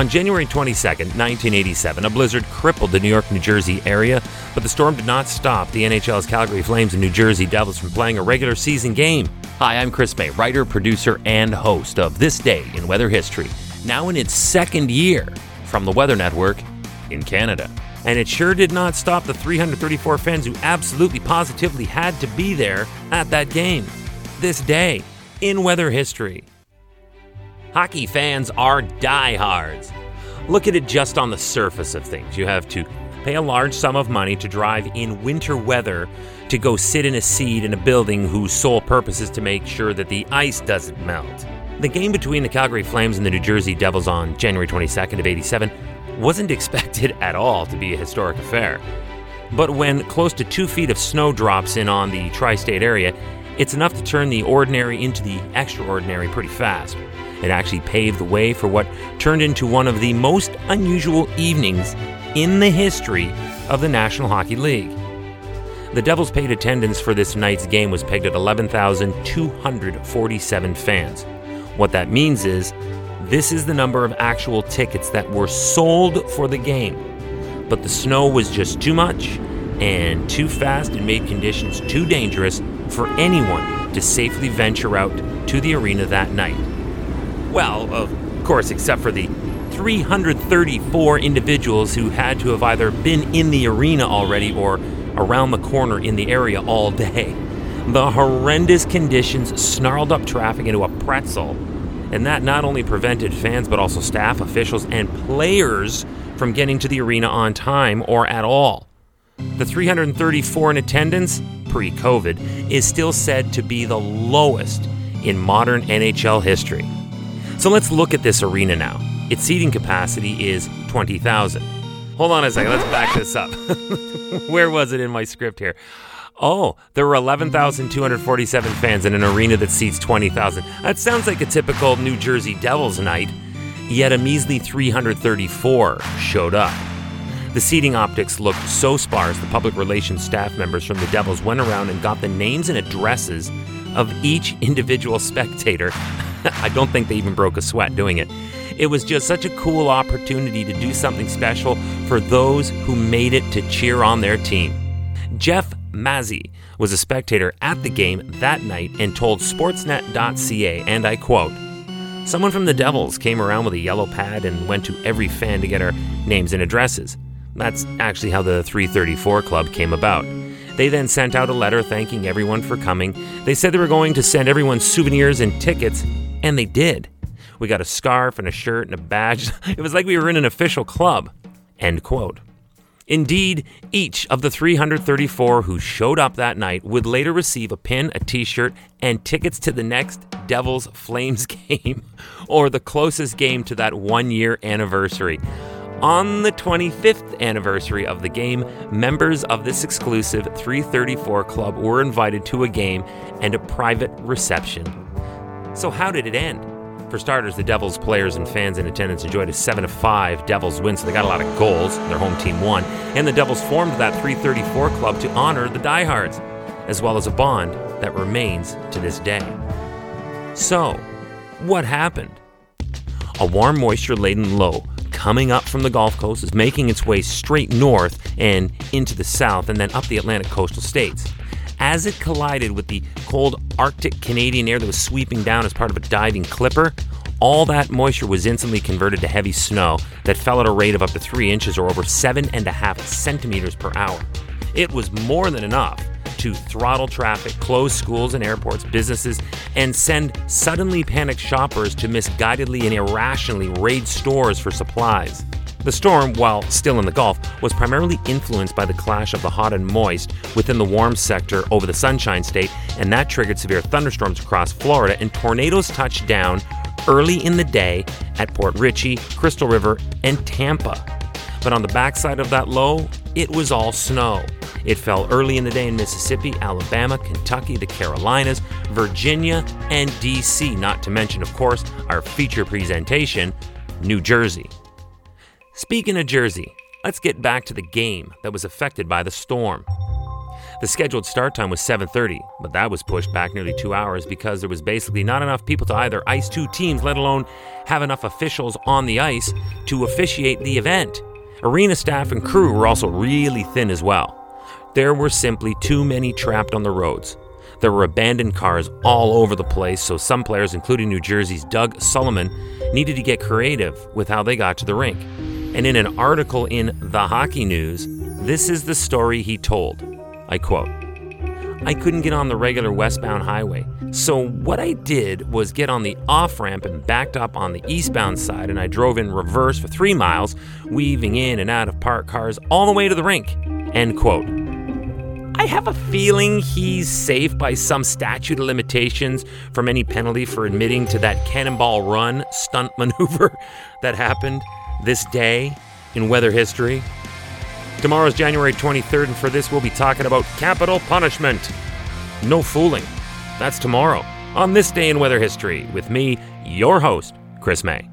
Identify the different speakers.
Speaker 1: On January 22, 1987, a blizzard crippled the New York, New Jersey area, but the storm did not stop the NHL's Calgary Flames and New Jersey Devils from playing a regular season game. Hi, I'm Chris May, writer, producer, and host of This Day in Weather History, now in its second year from the Weather Network in Canada. And it sure did not stop the 334 fans who absolutely positively had to be there at that game. This day in weather history. Hockey fans are diehards. Look at it just on the surface of things. You have to pay a large sum of money to drive in winter weather to go sit in a seat in a building whose sole purpose is to make sure that the ice doesn't melt. The game between the Calgary Flames and the New Jersey Devils on January 22nd of 87 wasn't expected at all to be a historic affair. But when close to two feet of snow drops in on the tri state area, it's enough to turn the ordinary into the extraordinary pretty fast. It actually paved the way for what turned into one of the most unusual evenings in the history of the National Hockey League. The Devils' paid attendance for this night's game was pegged at 11,247 fans. What that means is this is the number of actual tickets that were sold for the game. But the snow was just too much and too fast and made conditions too dangerous for anyone to safely venture out to the arena that night. Well, of course, except for the 334 individuals who had to have either been in the arena already or around the corner in the area all day. The horrendous conditions snarled up traffic into a pretzel, and that not only prevented fans but also staff, officials, and players from getting to the arena on time or at all. The 334 in attendance, pre COVID, is still said to be the lowest in modern NHL history. So let's look at this arena now. Its seating capacity is 20,000. Hold on a second, let's back this up. Where was it in my script here? Oh, there were 11,247 fans in an arena that seats 20,000. That sounds like a typical New Jersey Devils night, yet a measly 334 showed up. The seating optics looked so sparse, the public relations staff members from the Devils went around and got the names and addresses of each individual spectator I don't think they even broke a sweat doing it. It was just such a cool opportunity to do something special for those who made it to cheer on their team. Jeff Mazzy was a spectator at the game that night and told Sportsnet.ca, and I quote, Someone from the Devils came around with a yellow pad and went to every fan to get our names and addresses. That's actually how the 334 Club came about. They then sent out a letter thanking everyone for coming. They said they were going to send everyone souvenirs and tickets, and they did. We got a scarf and a shirt and a badge. It was like we were in an official club. End quote. Indeed, each of the 334 who showed up that night would later receive a pin, a t shirt, and tickets to the next Devils Flames game, or the closest game to that one year anniversary. On the 25th anniversary of the game, members of this exclusive 334 club were invited to a game and a private reception. So, how did it end? For starters, the Devils players and fans in attendance enjoyed a 7 5 Devils win, so they got a lot of goals. Their home team won. And the Devils formed that 334 club to honor the diehards, as well as a bond that remains to this day. So, what happened? A warm, moisture laden low coming up from the Gulf Coast is making its way straight north and into the south and then up the Atlantic coastal states as it collided with the cold Arctic Canadian air that was sweeping down as part of a diving clipper, all that moisture was instantly converted to heavy snow that fell at a rate of up to three inches or over seven and a half centimeters per hour. It was more than enough to throttle traffic, close schools and airports, businesses, and send suddenly panicked shoppers to misguidedly and irrationally raid stores for supplies. The storm, while still in the Gulf, was primarily influenced by the clash of the hot and moist within the warm sector over the Sunshine State, and that triggered severe thunderstorms across Florida, and tornadoes touched down early in the day at Port Richey, Crystal River, and Tampa. But on the backside of that low, it was all snow. It fell early in the day in Mississippi, Alabama, Kentucky, the Carolinas, Virginia, and DC, not to mention, of course, our feature presentation, New Jersey. Speaking of Jersey, let's get back to the game that was affected by the storm. The scheduled start time was 7:30, but that was pushed back nearly 2 hours because there was basically not enough people to either ice two teams, let alone have enough officials on the ice to officiate the event. Arena staff and crew were also really thin as well. There were simply too many trapped on the roads. There were abandoned cars all over the place, so some players, including New Jersey's Doug Sulliman, needed to get creative with how they got to the rink. And in an article in The Hockey News, this is the story he told. I quote I couldn't get on the regular westbound highway, so what I did was get on the off ramp and backed up on the eastbound side, and I drove in reverse for three miles, weaving in and out of parked cars all the way to the rink. End quote. I have a feeling he's safe by some statute of limitations from any penalty for admitting to that cannonball run stunt maneuver that happened this day in weather history. Tomorrow's January 23rd, and for this, we'll be talking about capital punishment. No fooling. That's tomorrow on this day in weather history with me, your host, Chris May.